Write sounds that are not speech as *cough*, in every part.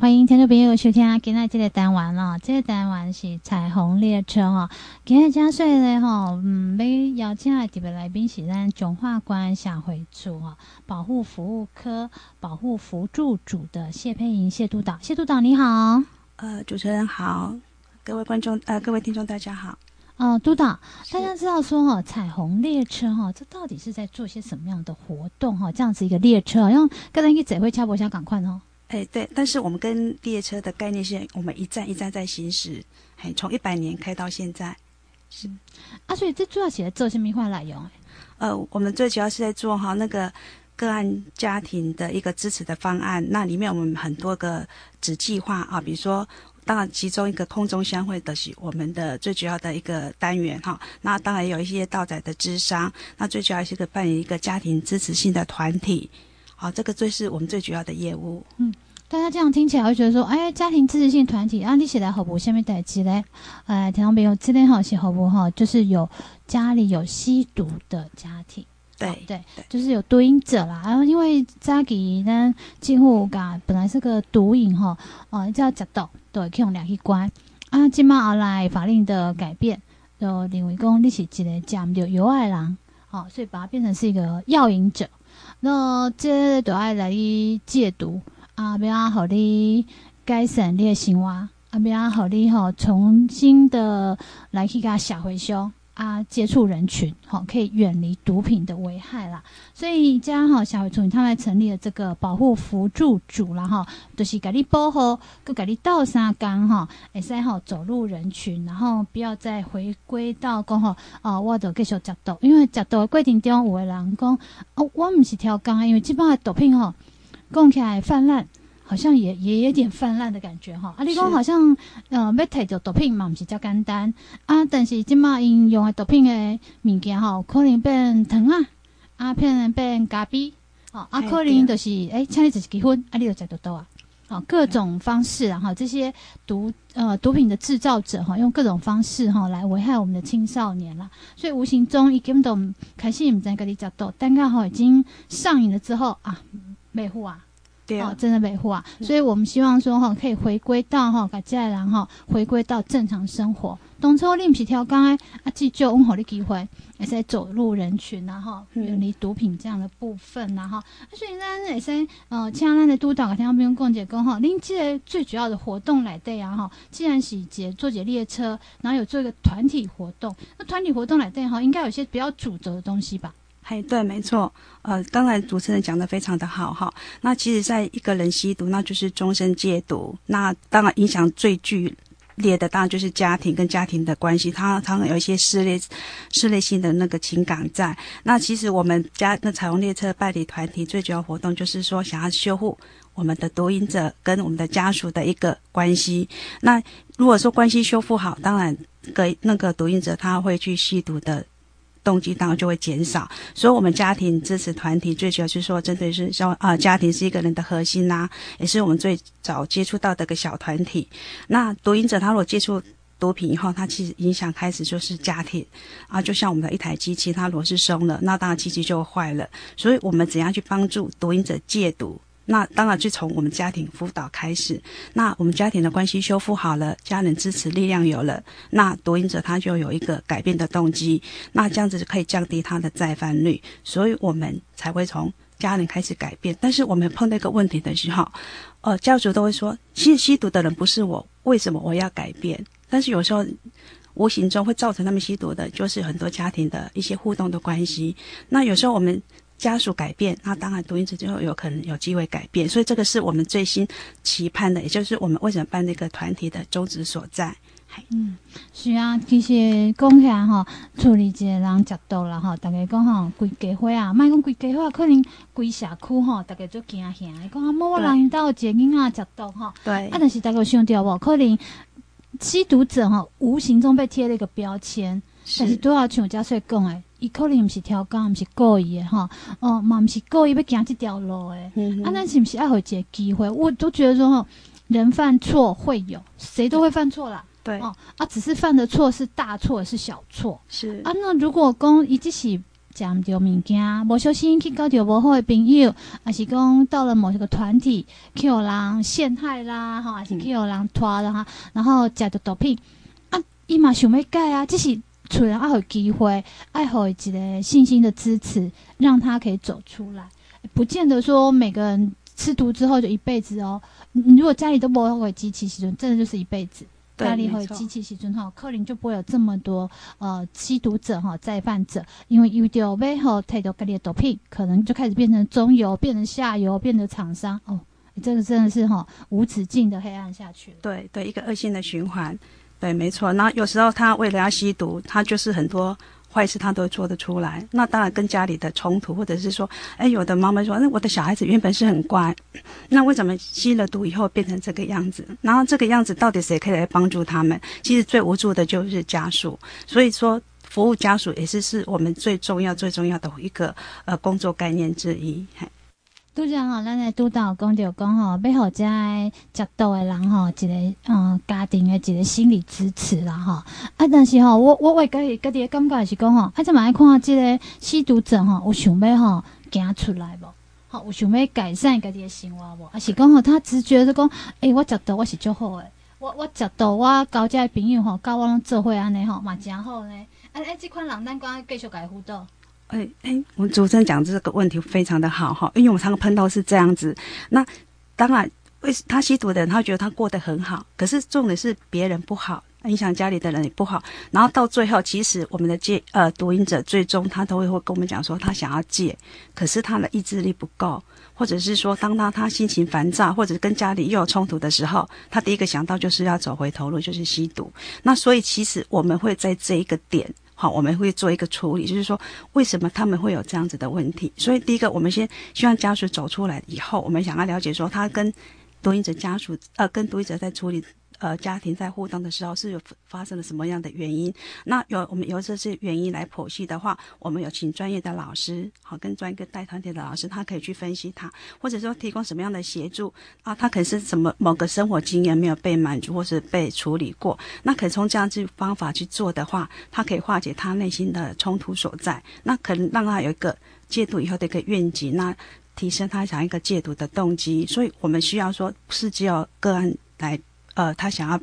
欢迎听众朋友收听今天这个单元哦，这个单元是彩虹列车哦。今天加税的哈，嗯，要邀请的特别来宾是咱中华关社会处哦，保护服务科保护辅助组的谢佩莹谢督导，谢督导你好。呃，主持人好，各位观众呃，各位听众大家好。哦，督导，大家知道说哈，彩虹列车哈，这到底是在做些什么样的活动哈？这样子一个列车，用刚才一指挥掐脖下赶快哦。哎，对，但是我们跟列车的概念是，我们一站一站在行驶，哎，从一百年开到现在，是啊，所以这主要是做什么话来用？呃，我们最主要是在做哈那个个案家庭的一个支持的方案，那里面我们很多个子计划啊，比如说，当然其中一个空中相会的是我们的最主要的一个单元哈，那当然也有一些道仔的智商，那最主要是个扮演一个家庭支持性的团体。好，这个最是我们最主要的业务。嗯，大家这样听起来会觉得说，哎，家庭支持性团体啊，你写来好不？下面带起来，呃，听到没有？这边好写好不好？就是有家里有吸毒的家庭，对、哦、对，对就是有毒瘾者啦。然后因为家里呢，几乎噶本来是个毒瘾哈，哦，叫食毒，对，可以用两去关啊。今嘛后来法令的改变，就认为讲你是一个讲有有爱人，好、哦，所以把它变成是一个药瘾者。那这都爱来戒毒啊，不要好你改善你的生活啊，不要好你吼重新的来去个社会上啊，接触人群，好可以远离毒品的危害啦。所以家吼社会处他们成立了这个保护辅助组啦哈，就是给你保护，搁给你倒三缸哈，会使吼走入人群，然后不要再回归到讲吼啊，我都继续吸毒，因为吸毒的过程中有的人讲哦，我唔是挑工，因为这帮的毒品吼讲起来泛滥，好像也也有点泛滥的感觉哈。啊，你讲好像呃要摕到毒品嘛，毋是较简单啊，但是这帮应用的毒品的物件吼，可能变糖啊。啊，片变咖啡，哦，啊，可能就是，诶、欸，请你就是结婚，啊，你就在多多啊，好，各种方式，然后这些毒呃毒品的制造者哈，用各种方式哈来危害我们的青少年啦，所以无形中一根本开始唔在跟你讲多，但刚好已经上瘾了之后啊，没护啊。对。哦，真的维护啊，所以我们希望说哈，可以回归到哈，把家人哈回归到正常生活。当初你不是挑刚诶，啊，记就有好的机会，也是走入人群然后远离毒品这样的部分然后、嗯、所以咱也是呃，像咱的督导，听到不用讲解讲哈，您记得最主要的活动来对啊哈，既然是节坐节列车，然后有做一个团体活动，那团体活动来对哈，应该有些比较主轴的东西吧。嘿，对，没错，呃，刚才主持人讲的非常的好哈。那其实，在一个人吸毒，那就是终身戒毒。那当然影响最剧烈的，当然就是家庭跟家庭的关系，他常常有一些撕裂、撕裂性的那个情感在。那其实我们家那彩虹列车办理团体最主要活动，就是说想要修复我们的毒瘾者跟我们的家属的一个关系。那如果说关系修复好，当然给那个毒瘾者他会去吸毒的。动机当然就会减少，所以我们家庭支持团体最主要就是说，针对是说啊，家庭是一个人的核心呐、也是我们最早接触到的个小团体。那毒瘾者他如果接触毒品以后，他其实影响开始就是家庭啊，就像我们的一台机器，它螺丝松了，那当然机器就坏了。所以我们怎样去帮助毒瘾者戒毒？那当然就从我们家庭辅导开始。那我们家庭的关系修复好了，家人支持力量有了，那毒瘾者他就有一个改变的动机。那这样子就可以降低他的再犯率，所以我们才会从家人开始改变。但是我们碰到一个问题的时候，呃，家属都会说，其实吸毒的人不是我，为什么我要改变？但是有时候无形中会造成他们吸毒的，就是很多家庭的一些互动的关系。那有时候我们。家属改变，那当然毒瘾者之后有可能有机会改变，所以这个是我们最新期盼的，也就是我们为什么办这个团体的宗旨所在。嗯，是啊，其实讲起来哈，处理一个人吸毒了哈，大家讲哈，规家伙啊，莫讲规家伙，可能规社区哈，大家都惊吓，讲啊，某人到一个囡仔吸毒哈，对，啊，但是大家有想到无，可能吸毒者哈，无形中被贴了一个标签，是但是都要像遮说讲诶。伊可能毋是超工，毋是故意的吼，哦，嘛毋是故意要行即条路诶，啊，咱是毋是爱互一个机会？我都觉得说，吼，人犯错会有，谁都会犯错啦，对，哦，啊，只是犯的错是大错是小错，是。啊，那如果讲伊只是食毋着物件，无小心去交着无好的朋友，还是讲到了某一个团体去互人陷害啦，吼，还是去互人拖啦，哈，然后食着毒品，啊，伊嘛想要改啊，只是厝人爱予机会，爱予一个信心的支持，让他可以走出来，不见得说每个人吃毒之后就一辈子哦。你如果家里都不会机器时阵，真的就是一辈子。家里会机器时阵哈，可能就不会有这么多呃吸毒者哈再犯者，因为有掉背后太多家里的毒品，可能就开始变成中游，变成下游，变成厂商哦，这个真的是哈无止境的黑暗下去。对对，一个恶性的循环。对，没错。那有时候他为了要吸毒，他就是很多。坏事他都做得出来，那当然跟家里的冲突，或者是说，哎，有的妈妈说，那我的小孩子原本是很乖，*clears throat* 那为什么吸了毒以后变成这个样子？然后这个样子到底谁可以来帮助他们？其实最无助的就是家属，所以说服务家属也是是我们最重要最重要的一个呃工作概念之一。都讲吼，咱来督导讲就讲吼，要互遮个食毒的人吼，一个嗯家庭的一个心理支持啦吼。啊，但是吼，我我为家己家己的感觉是讲吼，啊，怎么爱看这个吸毒者吼，有想要吼行出来无？吼，有想要改善家己的生活无？啊，是讲吼，他直觉是讲，诶、欸，我食毒我是足好诶，我我食毒我交这朋友吼，交我拢做伙安尼吼，嘛真好呢。啊，哎，即款人咱讲继续给辅导。哎哎，我们主持人讲这个问题非常的好哈，因为我们常常碰到是这样子。那当然，为他吸毒的人，他觉得他过得很好，可是重点是别人不好，影响家里的人也不好。然后到最后，其实我们的戒呃毒瘾者，最终他都会会跟我们讲说，他想要戒，可是他的意志力不够，或者是说，当他他心情烦躁，或者跟家里又有冲突的时候，他第一个想到就是要走回头路，就是吸毒。那所以其实我们会在这一个点。好，我们会做一个处理，就是说为什么他们会有这样子的问题。所以第一个，我们先希望家属走出来以后，我们想要了解说他跟独行者家属，呃，跟独行者在处理。呃，家庭在互动的时候是有发生了什么样的原因？那有我们由这些原因来剖析的话，我们有请专业的老师，好，跟专业的带团体的老师，他可以去分析他，或者说提供什么样的协助啊？他可能是什么某个生活经验没有被满足，或是被处理过，那可以从这样子方法去做的话，他可以化解他内心的冲突所在，那可能让他有一个戒毒以后的一个愿景，那提升他想一个戒毒的动机。所以我们需要说，不是只有个案来。呃，他想要，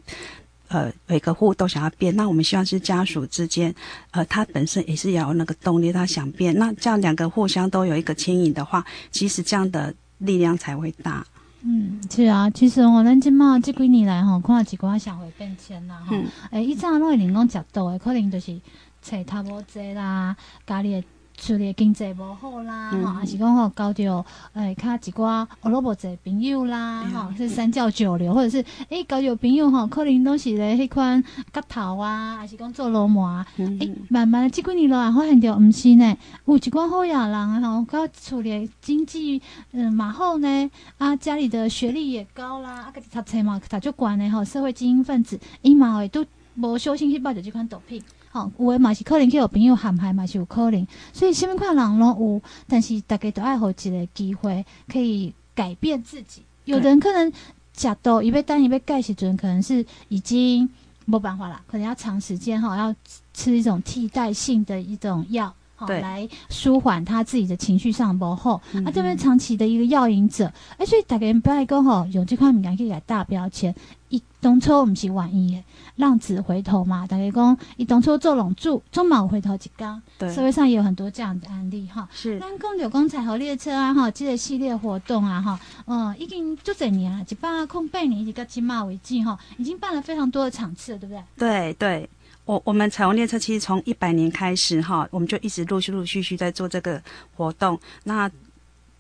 呃，每个户都想要变，那我们希望是家属之间，呃，他本身也是要有那个动力，他想变，那这样两个互相都有一个牵引的话，其实这样的力量才会大。嗯，是啊，其实我咱今嘛这几年来吼，看几寡社会变迁啦，吼、嗯，诶、欸，以前拢会人讲食毒诶，可能就是找他无济啦，家里。处理经济无好啦，吼，还是讲吼交着诶，较一寡学了无济朋友啦，吼，是三教九流，或者是诶交着朋友吼，可能拢是咧迄款角头啊，还是讲做流氓啊，诶，慢慢诶，即几年落来发现着毋是呢，有一寡好野人吼，到处理经济嗯嘛好呢，啊，家里的学历也高啦，啊，佮读册嘛读足悬诶吼，社会精英分子，伊嘛会都无小心去买着即款毒品。好，有诶嘛是可能去有朋友陷害嘛是有可能，所以什么款人拢有，但是大家都爱好一个机会，可以改变自己。有的人可能食毒，伊要等伊要改时阵，可能是已经没办法了，可能要长时间哈，要吃一种替代性的一种药。对，来舒缓他自己的情绪上不好。嗯、啊，这边长期的一个药瘾者，哎、欸，所以大家不要讲吼，用这块敏感可以给大标签。一当初我们是万一浪子回头嘛，大家讲一当初做龙柱，终毛回头几缸。对，社会上也有很多这样的案例哈。是。咱讲九公彩虹列车啊，哈，这个系列活动啊，哈，嗯，已经就这年啊，一八空背年一个金马为止哈，已经办了非常多的场次了，对不对？对对。我我们彩虹列车其实从一百年开始哈，我们就一直陆续陆续续在做这个活动。那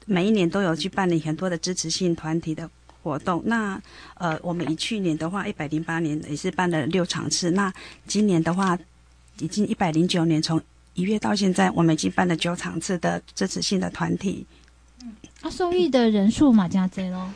每一年都有去办理很多的支持性团体的活动。那呃，我们以去年的话，一百零八年也是办了六场次。那今年的话，已经一百零九年，从一月到现在，我们已经办了九场次的支持性的团体。嗯，啊，受益的人数嘛，加多咯。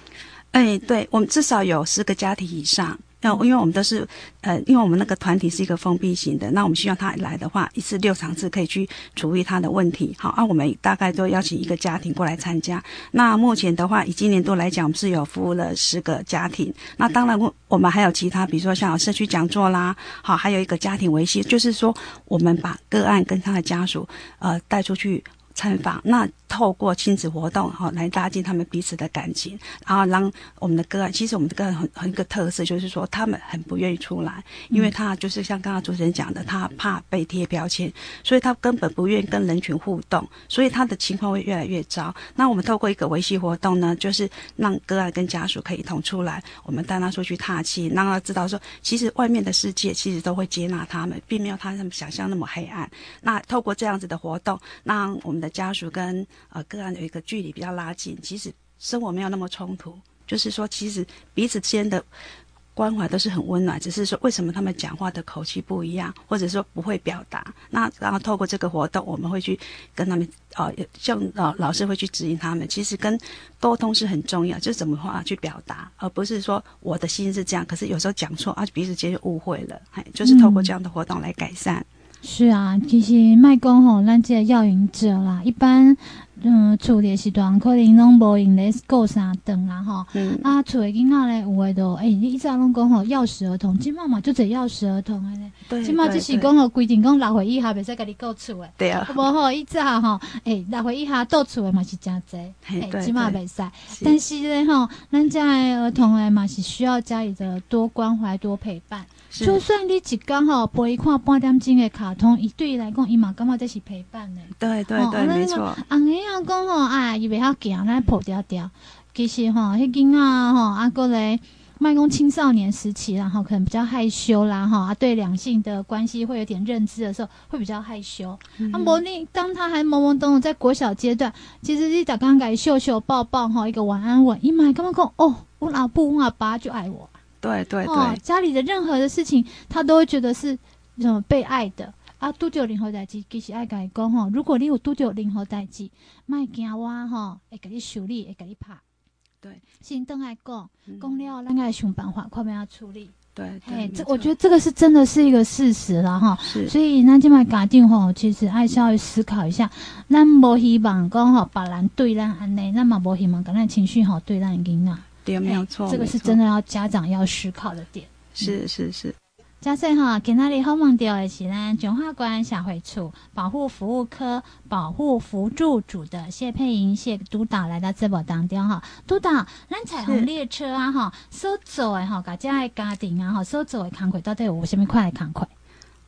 哎，对，我们至少有十个家庭以上。那因为我们都是呃，因为我们那个团体是一个封闭型的，那我们希望他来的话，一次六场次可以去处理他的问题。好，啊，我们大概都邀请一个家庭过来参加。那目前的话，以今年度来讲，我们是有服务了十个家庭。那当然，我我们还有其他，比如说像社区讲座啦，好，还有一个家庭维系，就是说我们把个案跟他的家属呃带出去。参访，那透过亲子活动哈，来拉近他们彼此的感情，然后让我们的个案，其实我们的个案很很一个特色，就是说他们很不愿意出来，因为他就是像刚刚主持人讲的，他怕被贴标签，所以他根本不愿意跟人群互动，所以他的情况会越来越糟。那我们透过一个维系活动呢，就是让个案跟家属可以同出来，我们带他出去踏青，让他知道说，其实外面的世界其实都会接纳他们，并没有他们想象那么黑暗。那透过这样子的活动，让我们的家属跟呃个案有一个距离比较拉近，其实生活没有那么冲突，就是说其实彼此之间的关怀都是很温暖，只是说为什么他们讲话的口气不一样，或者说不会表达。那然后透过这个活动，我们会去跟他们呃，像呃老师会去指引他们，其实跟沟通是很重要，就是怎么话去表达，而不是说我的心是这样，可是有时候讲错啊，彼此间就误会了。哎，就是透过这样的活动来改善。嗯是啊，其实卖讲吼，咱这个要引者啦，一般嗯，处理时段可能拢无用咧过三顿啦吼。嗯。啊，厝的囡仔咧有诶都，诶、欸，你以前拢讲吼，钥匙儿童，即满嘛就这钥匙儿童诶咧。对。今嘛只是讲吼，规定讲六岁以下袂使家己过厝诶。对啊。无吼，一直吼，诶，六岁以下到厝诶嘛是诚侪。嘿。对。今嘛袂使。但是咧吼，咱遮诶儿童诶嘛是需要家里的多关怀、多陪伴。就算你一天吼陪伊看半点钟的卡通，伊对伊来讲，伊嘛感觉这是陪伴呢。对对对，哦、没错。昂个样讲吼，哎，伊袂晓行，咱跑掉掉。其实吼，迄囡仔吼，啊，过来卖讲青少年时期，然后可能比较害羞啦，哈，啊，对两性的关系会有点认知的时候，会比较害羞。嗯、啊，无你当他还懵懵懂懂在国小阶段，其实你打刚给秀秀抱抱哈，一个晚安吻，伊嘛感觉讲哦，我老父我阿爸就爱我。对对对、哦，家里的任何的事情，他都会觉得是什么被爱的啊。拄着任何代志，其实爱甲伊讲吼，如果你有拄着任何代志，卖惊我吼，会给你修理，会给你拍。对，先等爱讲，讲了，咱爱想办法，快点要处理。对，哎，这我觉得这个是真的是一个事实了哈。是，所以咱今麦家长吼，其实爱稍微思考一下，咱无希望讲吼，别人对咱安尼，咱嘛无希望讲咱情绪好对咱囡仔。对，没有错，这个是真的要家长要思考的点。是是是，嘉穗哈，今仔日好梦到的是咱彰化县社会处保护服务科保护辅助组的谢佩莹谢督导来到节目当中哈。督导，咱彩虹列车啊哈，所做的哈，大家的家庭啊哈，所做的工作到底有什么快的工作？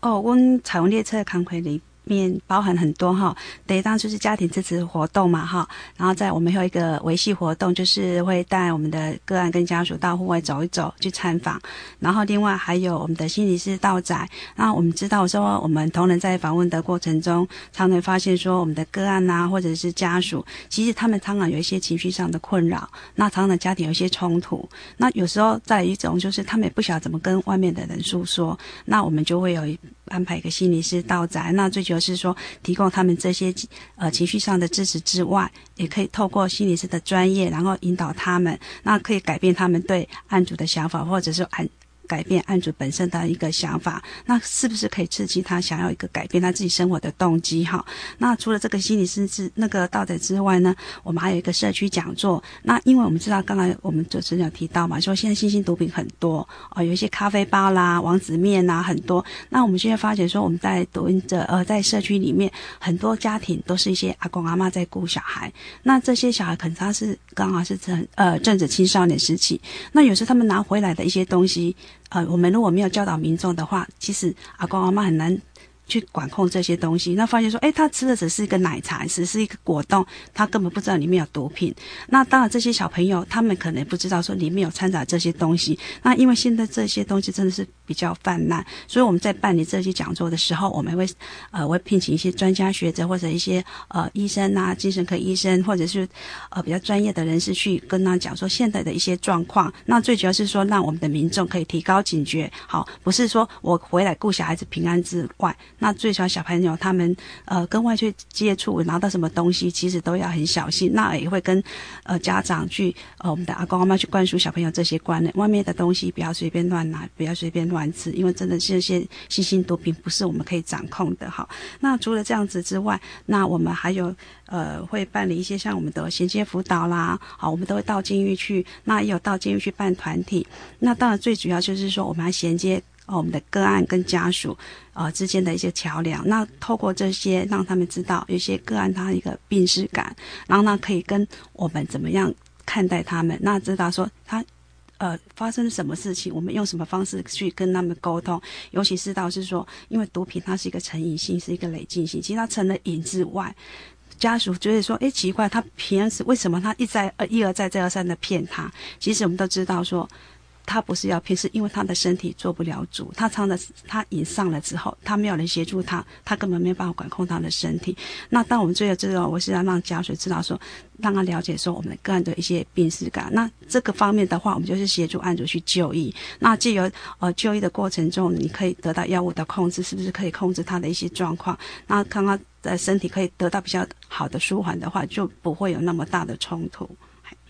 哦，我们彩虹列车的工作里。面包含很多哈，等于当就是家庭支持活动嘛哈，然后在我们有一个维系活动，就是会带我们的个案跟家属到户外走一走去参访，然后另外还有我们的心理师到宅。那我们知道说，我们同仁在访问的过程中，常常发现说，我们的个案呐，或者是家属，其实他们常常有一些情绪上的困扰，那常常家庭有一些冲突，那有时候在一种就是他们也不晓得怎么跟外面的人诉说，那我们就会有安排一个心理师到宅，那最主要。是说，提供他们这些呃情绪上的支持之外，也可以透过心理师的专业，然后引导他们，那可以改变他们对案主的想法，或者是案。改变案主本身的一个想法，那是不是可以刺激他想要一个改变他自己生活的动机？哈，那除了这个心理师之那个道德之外呢，我们还有一个社区讲座。那因为我们知道，刚才我们主持人有提到嘛，说现在新兴毒品很多哦，有一些咖啡包啦、王子面呐很多。那我们现在发现说，我们在抖音这呃在社区里面，很多家庭都是一些阿公阿妈在顾小孩。那这些小孩可能他是刚好是正呃正值青少年时期，那有时他们拿回来的一些东西。呃，我们如果没有教导民众的话，其实阿公阿妈很难。去管控这些东西，那发现说，哎，他吃的只是一个奶茶，只是一个果冻，他根本不知道里面有毒品。那当然，这些小朋友他们可能不知道说里面有掺杂这些东西。那因为现在这些东西真的是比较泛滥，所以我们在办理这些讲座的时候，我们会呃会聘请一些专家学者或者一些呃医生啊，精神科医生或者是呃比较专业的人士去跟他讲说现在的一些状况。那最主要是说，让我们的民众可以提高警觉，好，不是说我回来顾小孩子平安之外。那最小小朋友他们呃跟外界接触拿到什么东西，其实都要很小心。那也会跟呃家长去呃我们的阿公阿妈去灌输小朋友这些观念，外面的东西不要随便乱拿，不要随便乱吃，因为真的这些新型毒品不是我们可以掌控的哈。那除了这样子之外，那我们还有呃会办理一些像我们的衔接辅导啦，好，我们都会到监狱去，那也有到监狱去办团体。那当然最主要就是说我们还衔接。哦，我们的个案跟家属，呃之间的一些桥梁，那透过这些让他们知道，有些个案他一个病识感，然后呢可以跟我们怎么样看待他们，那知道说他呃发生什么事情，我们用什么方式去跟他们沟通，尤其是到是说，因为毒品它是一个成瘾性，是一个累进性，其实它成了瘾之外，家属觉得说，哎奇怪，他平时为什么他一再呃一而再再而三的骗他？其实我们都知道说。他不是要骗，是因为他的身体做不了主。他唱的，他瘾上了之后，他没有人协助他，他根本没有办法管控他的身体。那当我们最后知道，我是要让家属知道说，让他了解说我们个案的一些病史感。那这个方面的话，我们就是协助案主去就医。那借由呃就医的过程中，你可以得到药物的控制，是不是可以控制他的一些状况？那看他的身体可以得到比较好的舒缓的话，就不会有那么大的冲突。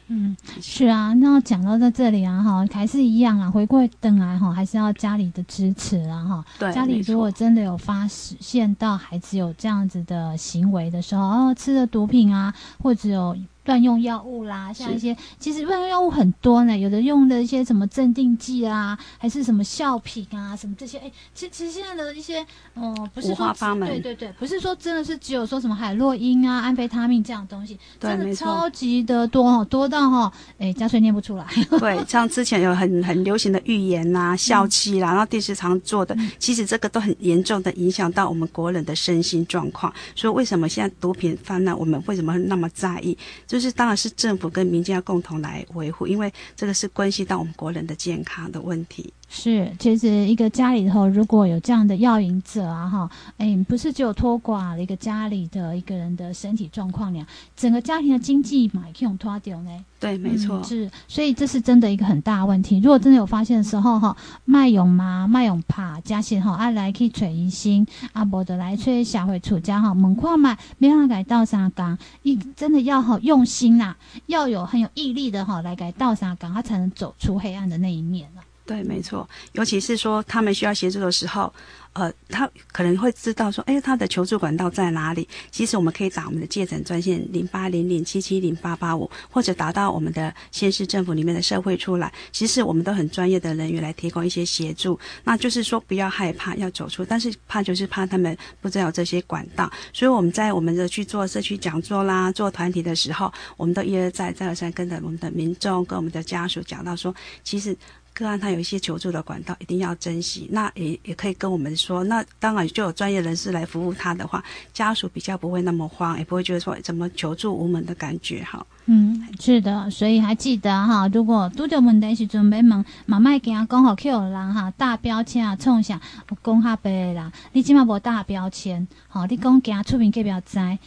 嗯，是啊，那讲到在这里啊，哈，还是一样啊，回归等来哈，还是要家里的支持啊，哈。对，家里如果真的有发现到孩子有这样子的行为的时候，哦，吃了毒品啊，或者有。乱用药物啦，像一些其实乱用药物很多呢，有的用的一些什么镇定剂啊，还是什么笑品啊，什么这些，哎，其实其实现在的一些，哦、呃，不是说对对对，不是说真的是只有说什么海洛因啊、安非他命这样的东西，真的超级的多哦，多到哈，哎，家穗念不出来。对，像之前有很很流行的预言呐、啊、笑气啦，然后电视常做的，其实这个都很严重的影响到我们国人的身心状况。所以为什么现在毒品泛滥，我们为什么会那么在意？就就是当然是政府跟民间要共同来维护，因为这个是关系到我们国人的健康的问题。是，其实一个家里头如果有这样的药瘾者啊，哈，哎，不是只有拖垮了一个家里的一个人的身体状况呢，整个家庭的经济嘛，也可以用拖掉呢。对，没错、嗯，是，所以这是真的一个很大的问题。如果真的有发现的时候，哈，卖勇嘛，卖勇怕加线哈，啊来去找医生，啊不得来找社会处家哈，门框嘛，没办法改倒三岗，一真的要好用心呐、啊，要有很有毅力的哈，来改倒三岗，他才能走出黑暗的那一面了。对，没错，尤其是说他们需要协助的时候，呃，他可能会知道说，哎，他的求助管道在哪里？其实我们可以打我们的戒诊专线零八零零七七零八八五，或者打到我们的县市政府里面的社会出来。其实我们都很专业的人员来提供一些协助。那就是说，不要害怕，要走出，但是怕就是怕他们不知道这些管道。所以我们在我们的去做社区讲座啦，做团体的时候，我们都一而再、再而三跟着我们的民众跟我们的家属讲到说，其实。个案他有一些求助的管道，一定要珍惜。那也也可以跟我们说，那当然就有专业人士来服务他的话，家属比较不会那么慌，也不会觉得说怎么求助无门的感觉哈。嗯，是的，所以还记得哈，如果拄着问题时准备问，嘛莫惊讲好去有人哈，大标签啊，冲下讲哈白啦，你起码无大标签，好，你讲惊出面计不要知啊。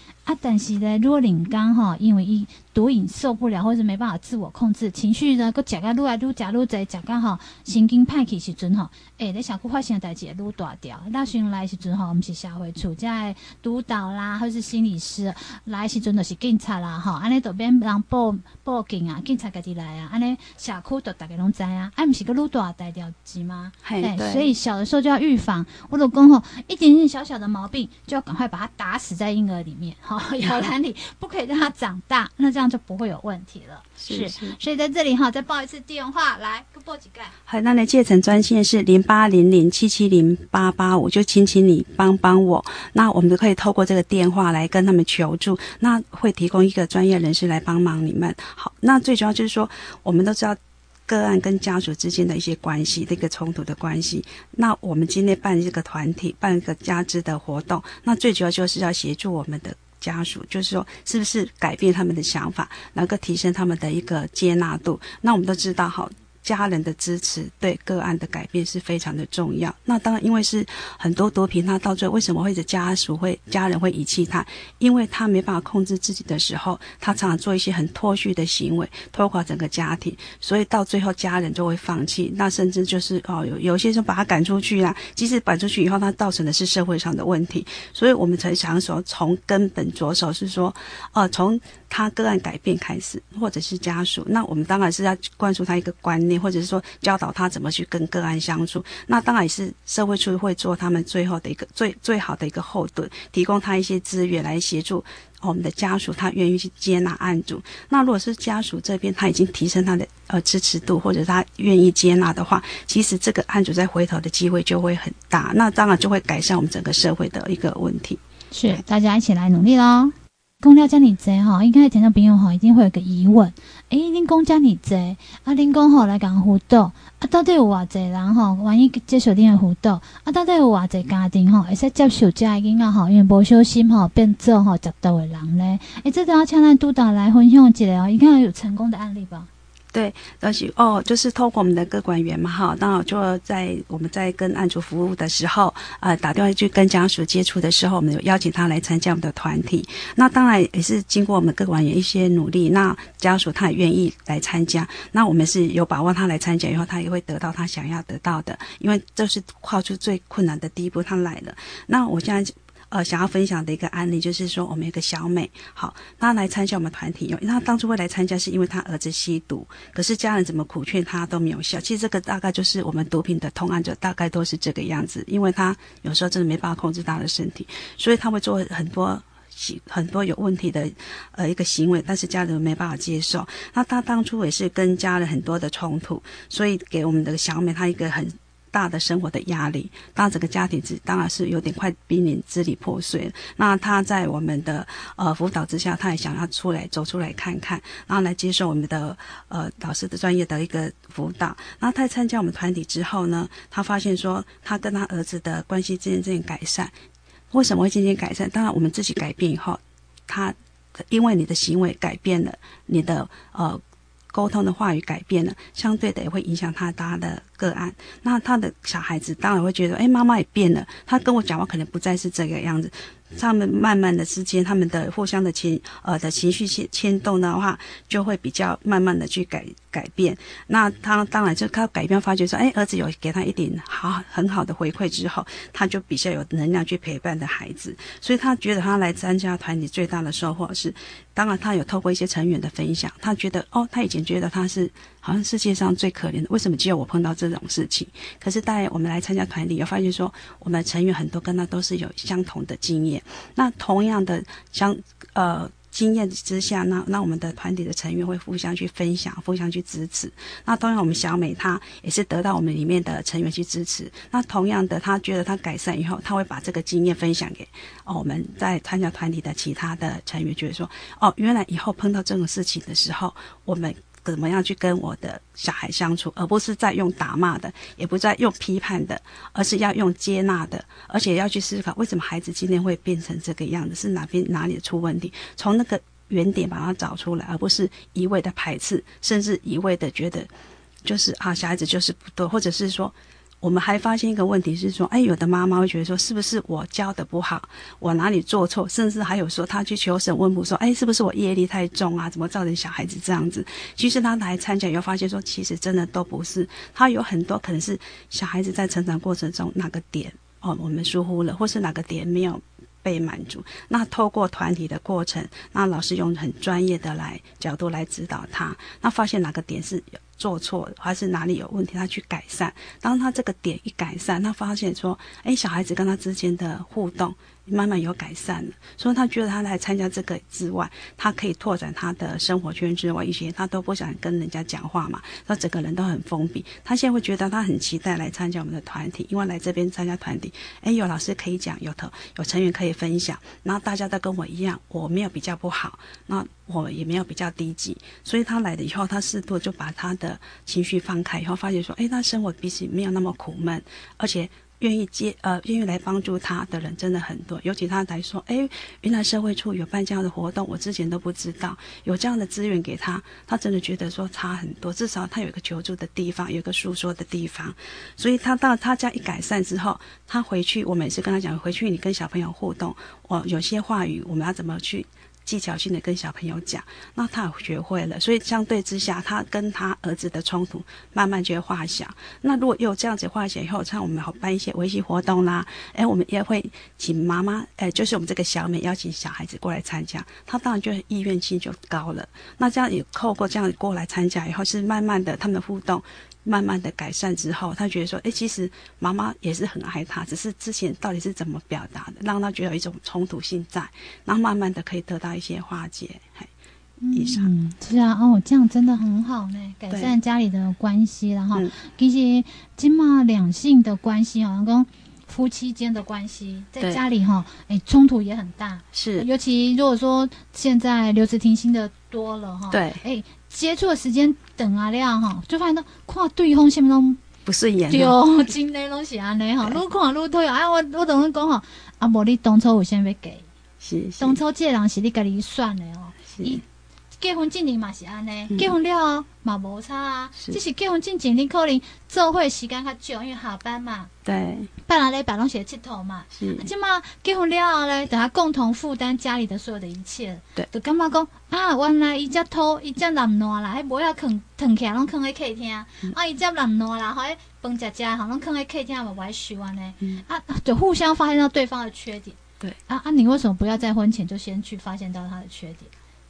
但是呢，如果领刚哈，因为伊毒瘾受不了，或是没办法自我控制情绪呢，搁食甲愈来愈食愈侪，食甲吼神经歹去时阵吼，诶，你小区发生的代志会愈大条。那先来时阵吼，我们是社会处在督导啦，或是心理师来时阵就是警察啦，吼，安尼都变。人报报警啊，警察家己来啊，安尼社区都大家拢知啊，哎，不是个愈大带掉机吗？嘿，对，所以小的时候就要预防。我老公吼，一点点小小的毛病就要赶快把它打死在婴儿里面，吼，*laughs* 摇篮里，不可以让它长大，那这样就不会有问题了。是，是，所以在这里哈，再报一次电话，来，报几个？好，那你戒诊专线是零八零零七七零八八五，就请请你帮帮我。那我们就可以透过这个电话来跟他们求助，那会提供一个专业人士来帮。忙你们好，那最主要就是说，我们都知道个案跟家属之间的一些关系的一个冲突的关系。那我们今天办这个团体，办一个家资的活动，那最主要就是要协助我们的家属，就是说是不是改变他们的想法，能够提升他们的一个接纳度。那我们都知道，哈，家人的支持对个案的改变是非常的重要。那当然，因为是很多毒品，他到最后为什么会是家属会家人会遗弃他？因为他没办法控制自己的时候，他常常做一些很脱序的行为，拖垮整个家庭，所以到最后家人就会放弃。那甚至就是哦，有有些时候把他赶出去啊，即使赶出去以后，他造成的是社会上的问题。所以我们才想说，从根本着手是说，哦、从他个案改变开始，或者是家属，那我们当然是要灌输他一个观念。或者是说教导他怎么去跟个案相处，那当然也是社会处会做他们最后的一个最最好的一个后盾，提供他一些资源来协助我们的家属，他愿意去接纳案主。那如果是家属这边他已经提升他的呃支持度，或者他愿意接纳的话，其实这个案主再回头的机会就会很大，那当然就会改善我们整个社会的一个问题。是，大家一起来努力喽。公料家里贼哈，应该听到朋友吼，一定会有个疑问：诶、欸，恁讲遮尔济，啊，恁讲吼来讲辅导，啊，到底有偌济人吼，万一接受恁的辅导，啊，到底有偌济家庭吼，会使接受遮个囡仔吼，因为无小心吼变做吼执刀的人咧？诶、欸，这都要请咱督导来分享一下哦，应该有成功的案例吧？对，而且哦，就是透过我们的各管员嘛，哈，那就在我们在跟案主服务的时候，呃，打电话去跟家属接触的时候，我们有邀请他来参加我们的团体。那当然也是经过我们各管员一些努力，那家属他也愿意来参加。那我们是有把握他来参加以后，他也会得到他想要得到的，因为这是跨出最困难的第一步，他来了。那我现在。呃，想要分享的一个案例就是说，我们有个小美，好，她来参加我们团体，因为她当初会来参加是因为她儿子吸毒，可是家人怎么苦劝她都没有效。其实这个大概就是我们毒品的通案者，大概都是这个样子，因为他有时候真的没办法控制他的身体，所以他会做很多行很多有问题的呃一个行为，但是家人没办法接受。那他当初也是跟家人很多的冲突，所以给我们的小美她一个很。大的生活的压力，当整个家庭是当然是有点快濒临支离破碎。那他在我们的呃辅导之下，他也想要出来走出来看看，然后来接受我们的呃老师的专业的一个辅导。然后他参加我们团体之后呢，他发现说他跟他儿子的关系渐渐渐渐改善。为什么会渐渐改善？当然我们自己改变以后，他因为你的行为改变了，你的呃。沟通的话语改变了，相对的也会影响他他的个案。那他的小孩子当然会觉得，哎，妈妈也变了，他跟我讲话可能不再是这个样子。他们慢慢的之间，他们的互相的情呃的情绪牵牵动的话，就会比较慢慢的去改改变。那他当然就他改变，发觉说，哎，儿子有给他一点好很好的回馈之后，他就比较有能量去陪伴的孩子。所以他觉得他来参加团体最大的收获是，当然他有透过一些成员的分享，他觉得哦，他以前觉得他是好像世界上最可怜的，为什么只有我碰到这种事情？可是带我们来参加团体，有发现说，我们成员很多跟他都是有相同的经验。那同样的相呃经验之下，那那我们的团体的成员会互相去分享，互相去支持。那同样，我们小美她也是得到我们里面的成员去支持。那同样的，她觉得她改善以后，她会把这个经验分享给哦我们在参加团体的其他的成员，觉得说哦，原来以后碰到这种事情的时候，我们。怎么样去跟我的小孩相处，而不是在用打骂的，也不在用批判的，而是要用接纳的，而且要去思考为什么孩子今天会变成这个样子，是哪边哪里出问题，从那个原点把它找出来，而不是一味的排斥，甚至一味的觉得就是啊，小孩子就是不对，或者是说。我们还发现一个问题是说，哎，有的妈妈会觉得说，是不是我教的不好，我哪里做错，甚至还有说，她去求神问卜说，哎，是不是我业力太重啊？怎么造成小孩子这样子？其实她来参加以后发现说，其实真的都不是，她有很多可能是小孩子在成长过程中哪个点哦，我们疏忽了，或是哪个点没有被满足。那透过团体的过程，那老师用很专业的来角度来指导他，那发现哪个点是。做错还是哪里有问题，他去改善。当他这个点一改善，他发现说，哎，小孩子跟他之间的互动。慢慢有改善了，所以他觉得他来参加这个之外，他可以拓展他的生活圈之外一些，他都不想跟人家讲话嘛，他整个人都很封闭。他现在会觉得他很期待来参加我们的团体，因为来这边参加团体，哎，有老师可以讲，有头有成员可以分享，然后大家都跟我一样，我没有比较不好，那我也没有比较低级，所以他来了以后，他适度就把他的情绪放开，以后发现说，哎，他生活比起没有那么苦闷，而且。愿意接呃愿意来帮助他的人真的很多，尤其他来说，哎，原来社会处有办这样的活动，我之前都不知道有这样的资源给他，他真的觉得说差很多，至少他有一个求助的地方，有一个诉说的地方，所以他到他家一改善之后，他回去，我每次跟他讲，回去你跟小朋友互动，我有些话语我们要怎么去。技巧性的跟小朋友讲，那他也学会了，所以相对之下，他跟他儿子的冲突慢慢就会化小。那如果有这样子化小以后，像我们好办一些维系活动啦，哎，我们也会请妈妈，哎，就是我们这个小美邀请小孩子过来参加，他当然就意愿性就高了。那这样也透过这样过来参加以后，是慢慢的他们的互动。慢慢的改善之后，他觉得说，哎，其实妈妈也是很爱他，只是之前到底是怎么表达的，让他觉得有一种冲突性在，然后慢慢的可以得到一些化解。嘿，以上，嗯，是啊，哦，这样真的很好呢，改善家里的关系，然后其实起码两性的关系，好像跟夫妻间的关系，在家里哈，哎，冲突也很大，是，尤其如果说现在留职停薪的多了哈，对，哎。接触的时间长啊了哈，就发现到看对方什么拢不顺眼，对哦，*laughs* 真的拢是安尼哈，*laughs* 愈看愈讨厌。哎，我我同你讲吼，啊，无你当初有啥要给？是，是当初这个人是你家己选的哦，是。结婚进前嘛是安尼，嗯、结婚了后嘛无差啊，只是结婚进前你可能做伙时间较少，因为下班嘛。对。别人咧，别拢是佚佗嘛。是。即嘛结婚了后咧，等下共同负担家里的所有的一切。对。就感觉讲啊，原来伊遮土，伊遮烂烂啦，迄尾仔囥囥起来拢囥喺客厅。嗯、啊，伊遮烂烂啦，迄饭食食吼拢囥喺客厅，嘛无爱收安尼。嗯。啊，就互相发现到对方的缺点。对。啊啊，你为什么不要在婚前就先去发现到他的缺点？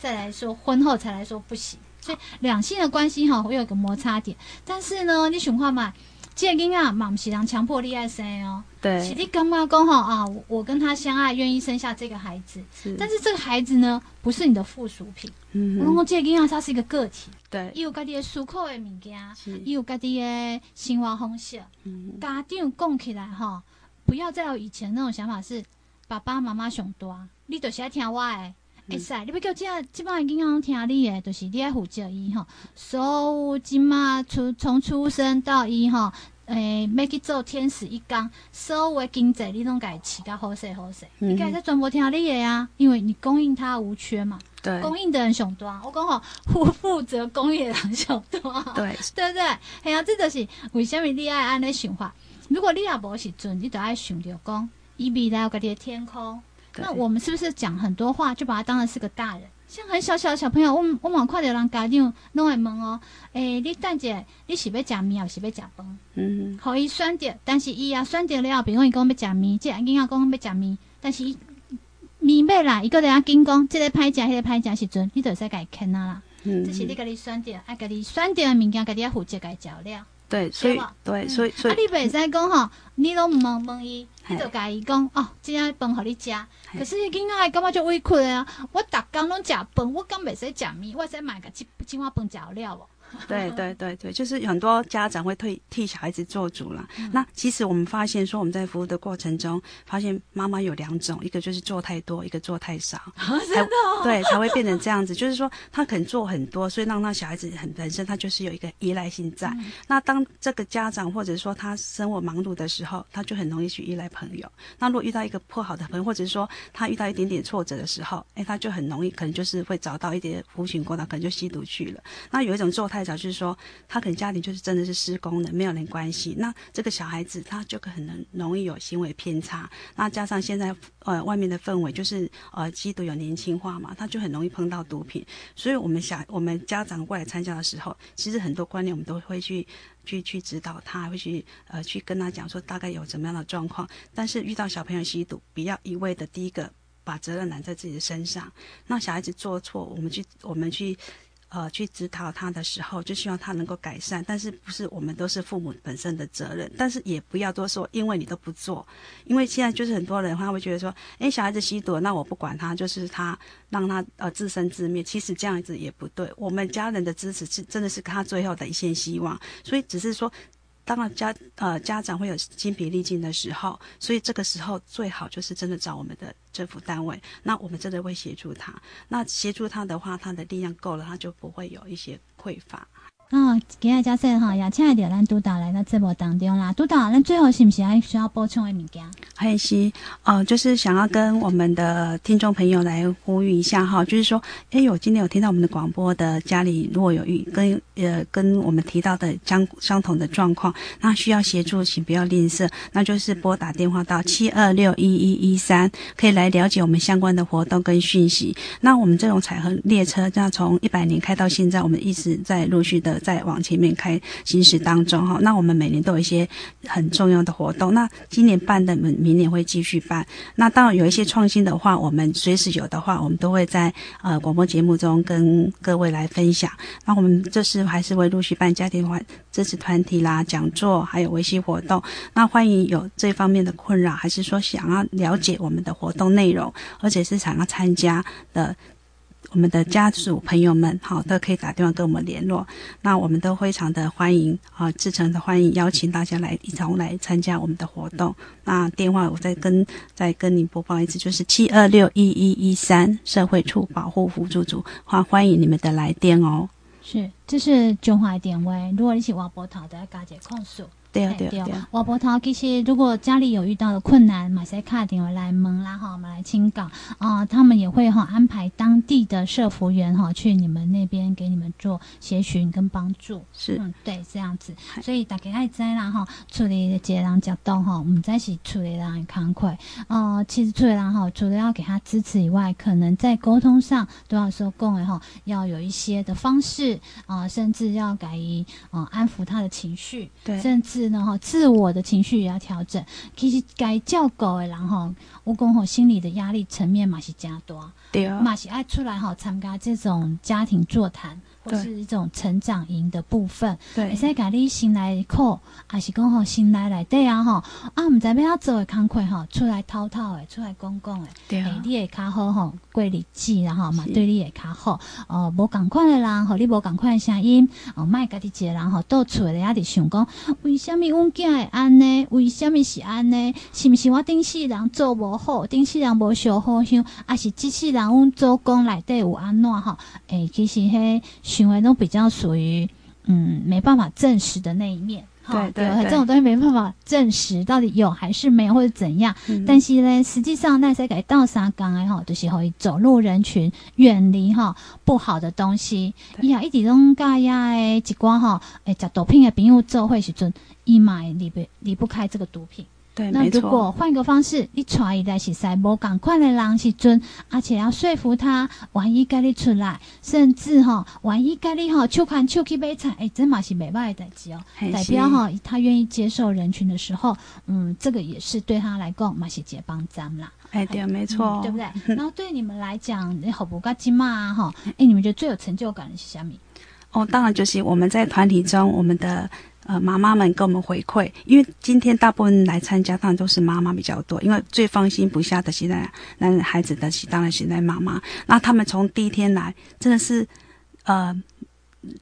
再来说婚后才来说不行，所以两性的关系哈会有个摩擦点。但是呢，你想看嘛，这个囡仔嘛不是人强迫你爱生哦，对，是你干嘛讲哈啊？我跟他相爱，愿意生下这个孩子，是。但是这个孩子呢，不是你的附属品。嗯哼。我讲这个囡仔他是一个个体，对，伊有家己的思考的物件，伊有家己的生活方式。嗯。家长讲起来哈，不要再有以前那种想法，是爸爸妈妈上大，你就是爱听我的。会使，你要叫这这帮囡仔听你的，就是你爱负责伊吼。所有即马出从出生到伊吼，诶，要去做天使一工，所有诶经济你拢家饲甲好势好势，你家在全部听你的啊，因为你供应他无缺嘛。对。供应的人上大，我讲吼，负 *laughs* 负责供应的人上大。对。*laughs* 对不对？系啊，这就是为什么你爱安尼想法。如果你也无时阵，你就爱想着讲，伊未来有家己的天空。那我们是不是讲很多话就把他当成是个大人？像很小小的小朋友，我我蛮快的人家长拢会问哦，诶、欸，你等下你是要食面还是要食饭？嗯，可以选择，但是伊啊选择了，比如讲伊讲要食面，即个囡仔讲要食面，但是伊面要来，伊个人紧讲，即个歹食，迄个歹食时阵，你就使家己啃啊啦。嗯，这是你家己选择，爱家己选择的物件，家己要负责家己照料。对，所以对，所以所以，啊，你袂使讲吼，你拢毋问问伊，你就甲伊讲哦，即仔饭互你食。可是囡仔感觉就委屈啊，我逐工拢食饭，我敢袂使食面，我使买个即即碗饭食了无？*laughs* 对对对对，就是很多家长会替替小孩子做主了。嗯、那其实我们发现说，我们在服务的过程中，发现妈妈有两种，一个就是做太多，一个做太少，啊、*laughs* 真的、哦？对，才会变成这样子。就是说，他肯做很多，所以让他小孩子很本身他就是有一个依赖性在。嗯、那当这个家长或者说他生活忙碌的时候，他就很容易去依赖朋友。那如果遇到一个不好的朋友，或者是说他遇到一点点挫折的时候，哎，他就很容易可能就是会找到一点狐群狗党，可能就吸毒去了。那有一种做太。代表就是说，他可能家里就是真的是失功的，没有人关系。那这个小孩子他就可能容易有行为偏差。那加上现在呃外面的氛围就是呃吸毒有年轻化嘛，他就很容易碰到毒品。所以我们想，我们家长过来参加的时候，其实很多观念我们都会去去去指导他，会去呃去跟他讲说大概有怎么样的状况。但是遇到小朋友吸毒，不要一味的第一个把责任揽在自己的身上。那小孩子做错，我们去我们去。呃，去指导他的时候，就希望他能够改善，但是不是我们都是父母本身的责任，但是也不要多说，因为你都不做，因为现在就是很多人他会觉得说，诶，小孩子吸毒，那我不管他，就是他让他呃自生自灭，其实这样子也不对，我们家人的支持是真的是他最后的一线希望，所以只是说。当然家呃家长会有精疲力尽的时候，所以这个时候最好就是真的找我们的政府单位，那我们真的会协助他。那协助他的话，他的力量够了，他就不会有一些匮乏。啊，今日嘉穗哈，也请到咱督导来到节目当中啦。督导，咱最后是不是还需要补充的物件？还是哦、就是想要跟我们的听众朋友来呼吁一下哈，就是说，哎，有今天有听到我们的广播的家里如果有遇跟呃跟我们提到的相相同的状况，那需要协助，请不要吝啬，那就是拨打电话到七二六一一一三，可以来了解我们相关的活动跟讯息。那我们这种彩虹列车，那从一百年开到现在，我们一直在陆续的。在往前面开行驶当中哈，那我们每年都有一些很重要的活动。那今年办的，明明年会继续办。那当然有一些创新的话，我们随时有的话，我们都会在呃广播节目中跟各位来分享。那我们这次还是会陆续办家庭环支持团体啦、讲座，还有维系活动。那欢迎有这方面的困扰，还是说想要了解我们的活动内容，而且是想要参加的。我们的家属朋友们，好，都可以打电话跟我们联络。那我们都非常的欢迎啊，至诚的欢迎，邀请大家来一同来参加我们的活动。那电话我再跟再跟您播报一次，就是七二六一一一三社会处保护辅助组，欢欢迎你们的来电哦。是，这是中华电话，如果你是外婆头的，加一个控诉。对啊，对啊，对啊。外婆头其实如果家里有遇到的困难，马赛卡电话来蒙啦哈，我们来请教啊，他们也会哈安排当地的社服员哈去你们那边给你们做协寻跟帮助。是，嗯，对，这样子。所以大家爱知啦哈，处理的接人角度哈，我们在是处理人慷慨啊。其实处理人哈，除了要给他支持以外，可能在沟通上都要说共诶哈，要有一些的方式啊，甚至要改以啊安抚他的情绪，对，甚至。是呢哈，自我的情绪也要调整。其实该叫狗的人哈，我讲吼，心理的压力层面嘛是加多，对啊，嘛是爱出来哈参加这种家庭座谈。或是一种成长营的部分，对，会使家里心内苦，也是讲吼心内内底啊吼啊，毋知要要做的工课吼，出来滔滔的，出来讲讲的，对啊，欸、你会较好吼，过日子然后嘛，对你会较好。哦，无共款的人吼，你无共款的声音，哦，莫家己一个人吼，倒厝的也伫想讲，为什么阮囝会安呢？为什么是安呢？是毋是我顶世人做无好，顶世人无小好想，还是即世人阮做工内底有安怎吼？诶、欸，其实迄。行为都比较属于嗯没办法证实的那一面，对对，对，这种东西没办法证实到底有还是没有或者怎样。嗯、但是呢，实际上那些给倒沙缸哎哈，就是可以走入人群，远离哈不好的东西。伊啊一直拢甲呀诶，一寡哈诶，食毒品的朋友做会时阵，伊嘛离不离不开这个毒品。对，那如果换个方式，你带伊来是在无共款的人时阵，而且要说服他，万一跟你出来，甚至哈，万一跟你哈，手牵手去买菜，哎，这嘛是没办法的代志哦。代表哈，他愿意接受人群的时候，嗯，这个也是对他来讲嘛是结帮咱啦。哎，对，没错、嗯，对不对？*laughs* 然后对你们来讲，你好不嘎吉嘛哈？哎，你们觉得最有成就感的是虾米？哦，当然就是我们在团体中，我们的。呃，妈妈们给我们回馈，因为今天大部分来参加，当然都是妈妈比较多，因为最放心不下的现在，男孩子的当然现在妈妈，那他们从第一天来，真的是，呃。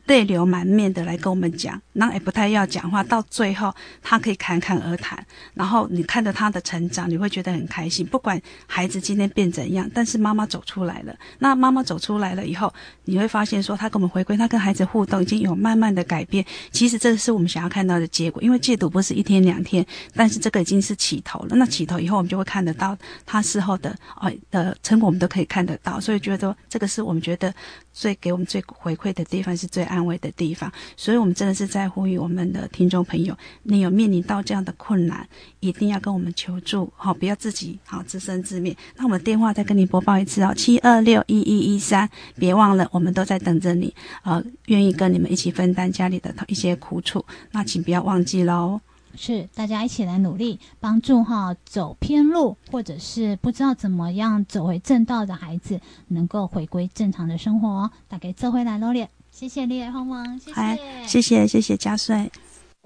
泪流满面的来跟我们讲，那也不太要讲话，到最后他可以侃侃而谈，然后你看着他的成长，你会觉得很开心。不管孩子今天变怎样，但是妈妈走出来了。那妈妈走出来了以后，你会发现说，他跟我们回归，他跟孩子互动已经有慢慢的改变。其实这是我们想要看到的结果，因为戒毒不是一天两天，但是这个已经是起头了。那起头以后，我们就会看得到他事后的哦的成果，我们都可以看得到。所以觉得这个是我们觉得最给我们最回馈的地方是。最安慰的地方，所以我们真的是在呼吁我们的听众朋友，你有面临到这样的困难，一定要跟我们求助，好，不要自己好自生自灭。那我们电话再跟你播报一次哦，七二六一一一三，别忘了，我们都在等着你，呃，愿意跟你们一起分担家里的一些苦楚，那请不要忘记喽。是，大家一起来努力，帮助哈走偏路或者是不知道怎么样走回正道的孩子，能够回归正常的生活。大概这回来喽。谢谢你，红红，谢谢，谢谢，谢谢嘉穗。